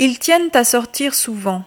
Ils tiennent à sortir souvent.